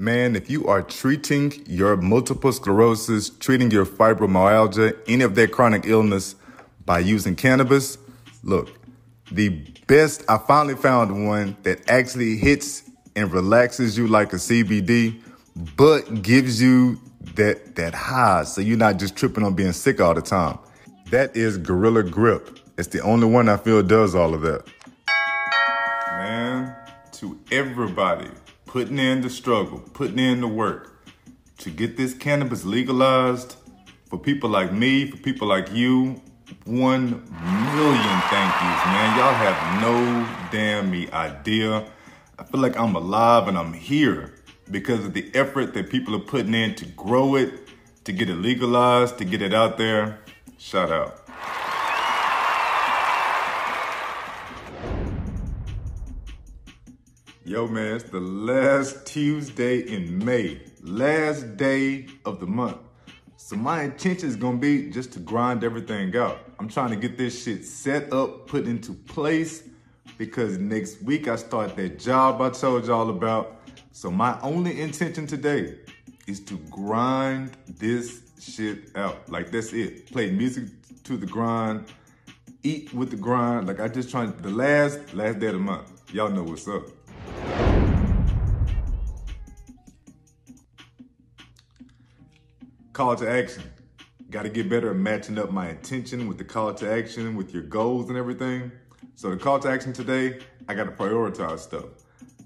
Man, if you are treating your multiple sclerosis, treating your fibromyalgia, any of that chronic illness by using cannabis, look, the best, I finally found one that actually hits and relaxes you like a CBD, but gives you that, that high so you're not just tripping on being sick all the time. That is Gorilla Grip. It's the only one I feel does all of that. Man, to everybody putting in the struggle, putting in the work to get this cannabis legalized for people like me, for people like you. One million thank yous, man. Y'all have no damn me idea. I feel like I'm alive and I'm here because of the effort that people are putting in to grow it, to get it legalized, to get it out there. Shout out. Yo, man, it's the last Tuesday in May, last day of the month. So my intention is gonna be just to grind everything out. I'm trying to get this shit set up, put into place, because next week I start that job I told y'all about. So my only intention today is to grind this shit out. Like that's it. Play music to the grind, eat with the grind. Like I just trying the last last day of the month. Y'all know what's up. Call to action. Got to get better at matching up my intention with the call to action, with your goals and everything. So the call to action today, I got to prioritize stuff.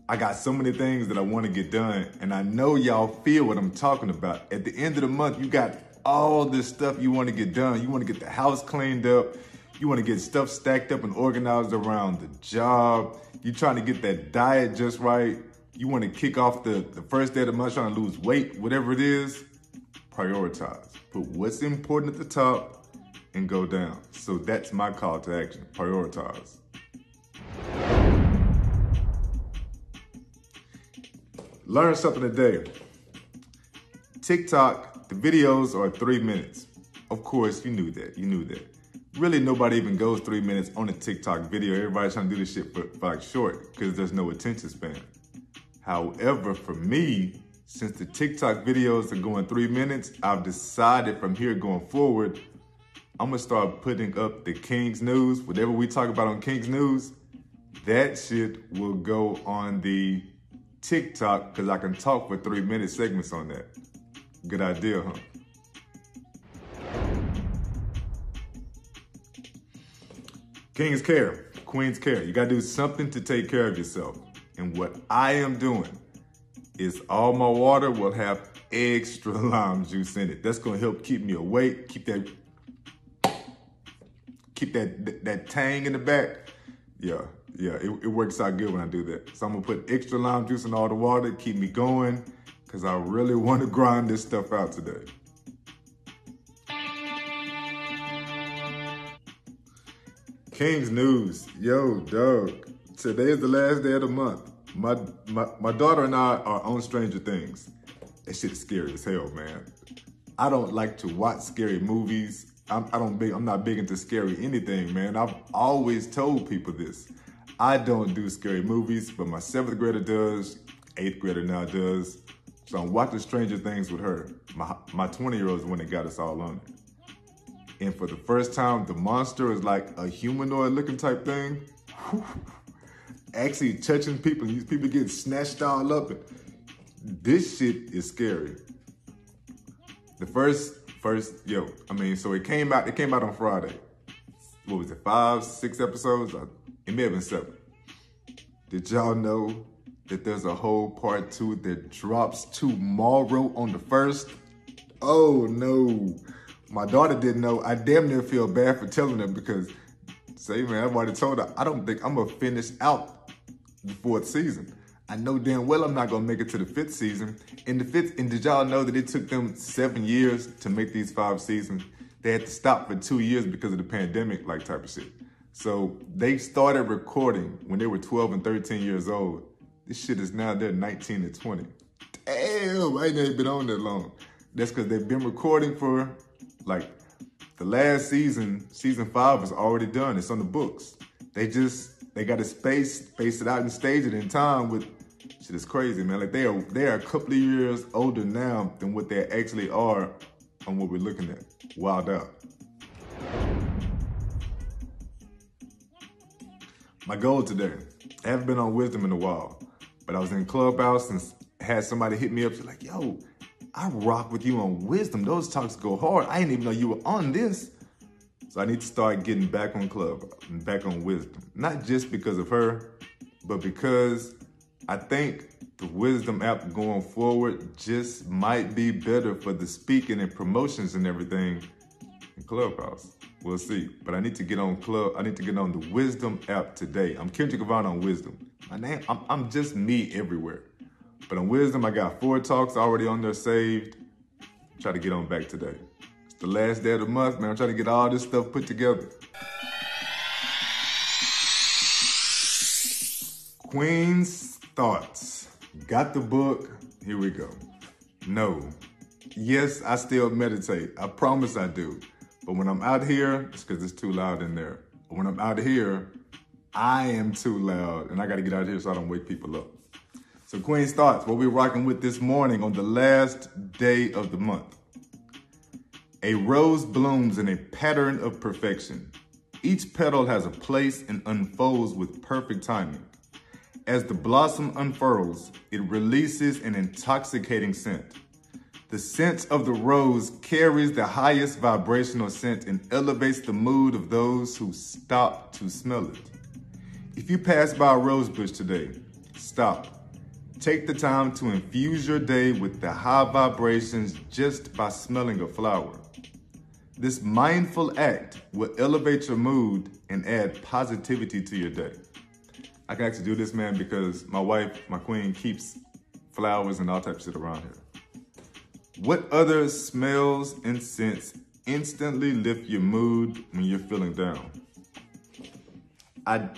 I got so many things that I want to get done, and I know y'all feel what I'm talking about. At the end of the month, you got all this stuff you want to get done. You want to get the house cleaned up. You want to get stuff stacked up and organized around the job. You're trying to get that diet just right. You want to kick off the, the first day of the month trying to lose weight, whatever it is prioritize. Put what's important at the top and go down. So that's my call to action, prioritize. Learn something today. TikTok, the videos are three minutes. Of course, you knew that, you knew that. Really, nobody even goes three minutes on a TikTok video. Everybody's trying to do this shit for, for like short because there's no attention span. However, for me, since the TikTok videos are going three minutes, I've decided from here going forward, I'm gonna start putting up the King's News. Whatever we talk about on King's News, that shit will go on the TikTok because I can talk for three minute segments on that. Good idea, huh? King's care, Queen's care. You gotta do something to take care of yourself. And what I am doing is all my water will have extra lime juice in it. That's gonna help keep me awake, keep that keep that that, that tang in the back. Yeah, yeah, it, it works out good when I do that. So I'm gonna put extra lime juice in all the water, to keep me going, cause I really want to grind this stuff out today. King's News. Yo, dog. Today is the last day of the month. My, my, daughter and I are on Stranger Things. That shit is scary as hell, man. I don't like to watch scary movies. I'm, I don't big, I'm not big into scary anything, man. I've always told people this. I don't do scary movies, but my seventh grader does, eighth grader now does. So I'm watching Stranger Things with her. My my 20 year old is when it got us all on it. And for the first time, the monster is like a humanoid looking type thing. actually touching people. These people getting snatched all up. This shit is scary. The first, first, yo, I mean, so it came out, it came out on Friday. What was it, five, six episodes? It may have been seven. Did y'all know that there's a whole part two that drops tomorrow on the first? Oh no. My daughter didn't know. I damn near feel bad for telling her because, say man, I've already told her, I don't think I'm gonna finish out the fourth season. I know damn well I'm not gonna make it to the fifth season. In the fifth, and did y'all know that it took them seven years to make these five seasons? They had to stop for two years because of the pandemic, like type of shit. So they started recording when they were 12 and 13 years old. This shit is now they're 19 and 20. Damn, I ain't been on that long. That's because they've been recording for like the last season, season five is already done. It's on the books. They just they got to space, space it out and stage it in time with Shit is crazy, man. Like they are they are a couple of years older now than what they actually are on what we're looking at. Wild out. My goal today, I haven't been on wisdom in a while, but I was in Clubhouse and had somebody hit me up. Like, yo, I rock with you on wisdom. Those talks go hard. I didn't even know you were on this. So I need to start getting back on club and back on wisdom. Not just because of her, but because I think the wisdom app going forward just might be better for the speaking and promotions and everything in Clubhouse. We'll see. But I need to get on club. I need to get on the wisdom app today. I'm Kendrick Avant on wisdom. My name, I'm, I'm just me everywhere. But on wisdom, I got four talks already on there saved. Try to get on back today. The last day of the month, man. I'm trying to get all this stuff put together. Queen's Thoughts. Got the book. Here we go. No. Yes, I still meditate. I promise I do. But when I'm out here, it's because it's too loud in there. But when I'm out here, I am too loud and I got to get out of here so I don't wake people up. So Queen's Thoughts, what we're rocking with this morning on the last day of the month. A rose blooms in a pattern of perfection. Each petal has a place and unfolds with perfect timing. As the blossom unfurls, it releases an intoxicating scent. The scent of the rose carries the highest vibrational scent and elevates the mood of those who stop to smell it. If you pass by a rose bush today, stop. Take the time to infuse your day with the high vibrations just by smelling a flower. This mindful act will elevate your mood and add positivity to your day. I can actually do this, man, because my wife, my queen, keeps flowers and all types of shit around here. What other smells and scents instantly lift your mood when you're feeling down? I,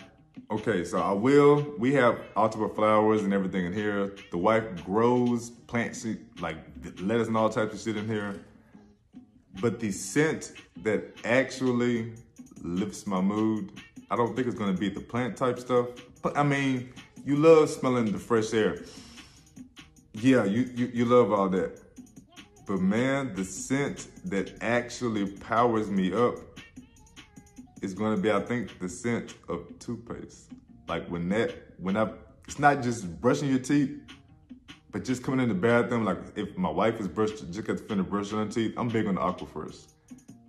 okay, so I will, we have altar flowers and everything in here. The wife grows plants, like lettuce and all types of shit in here. But the scent that actually lifts my mood, I don't think it's gonna be the plant type stuff. But I mean, you love smelling the fresh air. Yeah, you, you, you love all that. But man, the scent that actually powers me up is gonna be, I think, the scent of toothpaste. Like when that, when I, it's not just brushing your teeth, but just coming in the bathroom, like if my wife is brushed, just got to finish brushing her teeth, I'm big on the aquifers.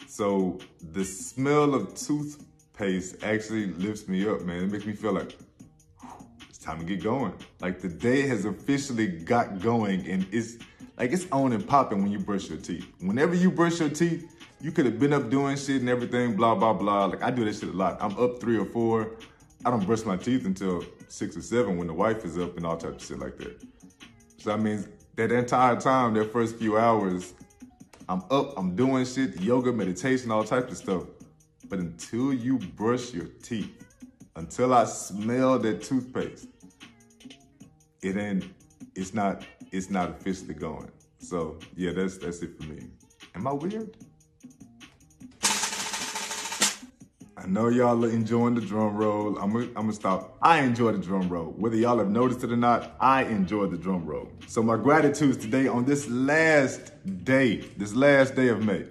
So the smell of toothpaste actually lifts me up, man. It makes me feel like it's time to get going. Like the day has officially got going and it's like it's on and popping when you brush your teeth. Whenever you brush your teeth, you could have been up doing shit and everything, blah, blah, blah. Like I do this shit a lot. I'm up three or four. I don't brush my teeth until six or seven when the wife is up and all types of shit like that. So that means that entire time, that first few hours, I'm up, I'm doing shit, yoga, meditation, all types of stuff. But until you brush your teeth, until I smell that toothpaste, it ain't, it's not, it's not officially going. So yeah, that's that's it for me. Am I weird? I know y'all are enjoying the drum roll. I'm gonna, I'm gonna stop. I enjoy the drum roll. Whether y'all have noticed it or not, I enjoy the drum roll. So my gratitudes today on this last day, this last day of May.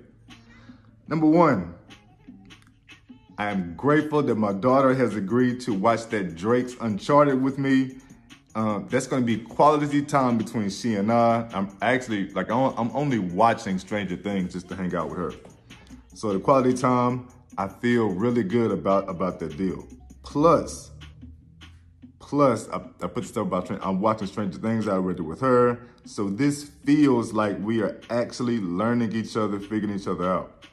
Number one, I am grateful that my daughter has agreed to watch that Drake's Uncharted with me. Um, that's to be quality time between she and I. I'm actually like I'm only watching Stranger Things just to hang out with her. So the quality time, I feel really good about about that deal. Plus, plus I, I put stuff about I'm watching Stranger Things I already with her. So this feels like we are actually learning each other, figuring each other out.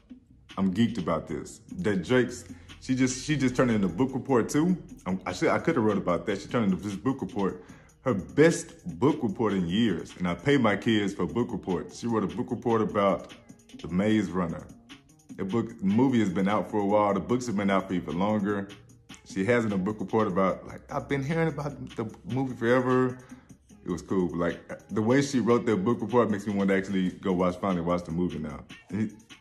I'm geeked about this. That Drake's she just she just turned in a book report too. I should I could have wrote about that. She turned in this book report, her best book report in years. And I pay my kids for book reports. She wrote a book report about the Maze Runner. The book the movie has been out for a while. The books have been out for even longer. She has in a book report about like I've been hearing about the movie forever. It was cool. Like the way she wrote the book report makes me want to actually go watch finally watch the movie now.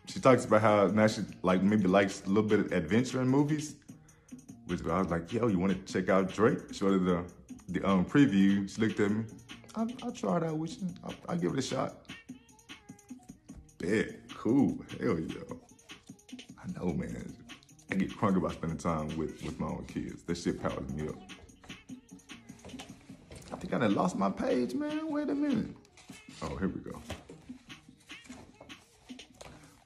she talks about how now she like maybe likes a little bit of adventure in movies. Which I was like, yo, you want to check out Drake? She ordered the the um, preview. She looked at me. I'll, I'll try it out with you. I'll, I'll give it a shot. Yeah, cool. Hell yeah. I know, man. I get crunk about spending time with, with my own kids. That shit powers me up. I think I done lost my page, man. Wait a minute. Oh, here we go.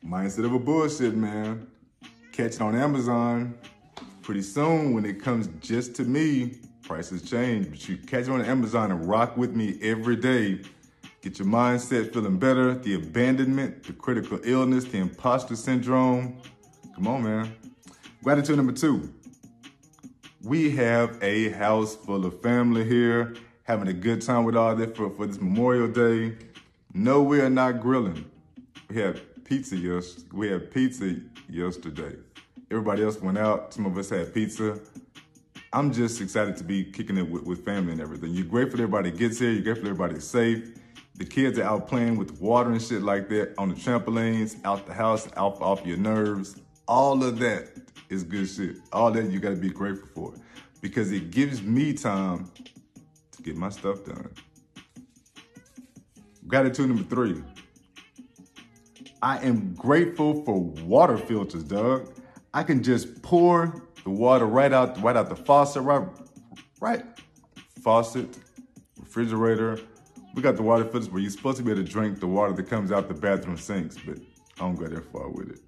Mindset of a bullshit, man. Catch it on Amazon. Pretty soon, when it comes just to me, prices change. But you catch it on Amazon and rock with me every day. Get your mindset feeling better. The abandonment, the critical illness, the imposter syndrome. Come on, man. Gratitude number two. We have a house full of family here, having a good time with all that for, for this Memorial Day. No, we are not grilling. We had pizza yes, we had pizza yesterday. Everybody else went out. Some of us had pizza. I'm just excited to be kicking it with, with family and everything. You're grateful everybody gets here. You're grateful everybody's safe. The kids are out playing with water and shit like that on the trampolines, out the house, out off your nerves. All of that is good shit. All that you gotta be grateful for because it gives me time to get my stuff done. Gratitude number three. I am grateful for water filters, Doug. I can just pour the water right out, right out the faucet, right, right, faucet, refrigerator. We got the water filters where you're supposed to be able to drink the water that comes out the bathroom sinks, but I don't go that far with it.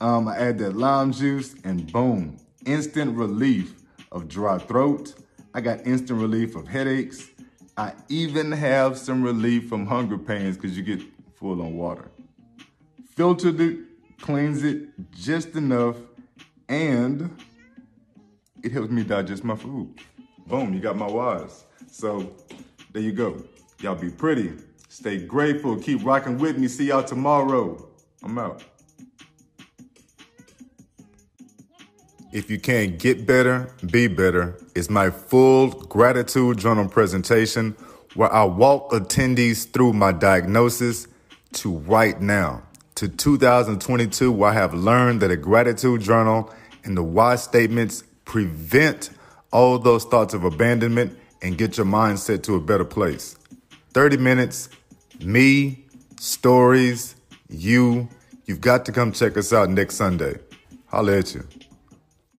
Um, I add that lime juice and boom, instant relief of dry throat. I got instant relief of headaches. I even have some relief from hunger pains because you get full on water. Filtered it, cleans it just enough, and it helps me digest my food. Boom, you got my wise. So there you go. Y'all be pretty. Stay grateful. Keep rocking with me. See y'all tomorrow. I'm out. If you can't get better, be better is my full gratitude journal presentation where I walk attendees through my diagnosis to right now, to 2022, where I have learned that a gratitude journal and the why statements prevent all those thoughts of abandonment and get your mindset to a better place. 30 minutes, me, stories, you. You've got to come check us out next Sunday. Holla at you.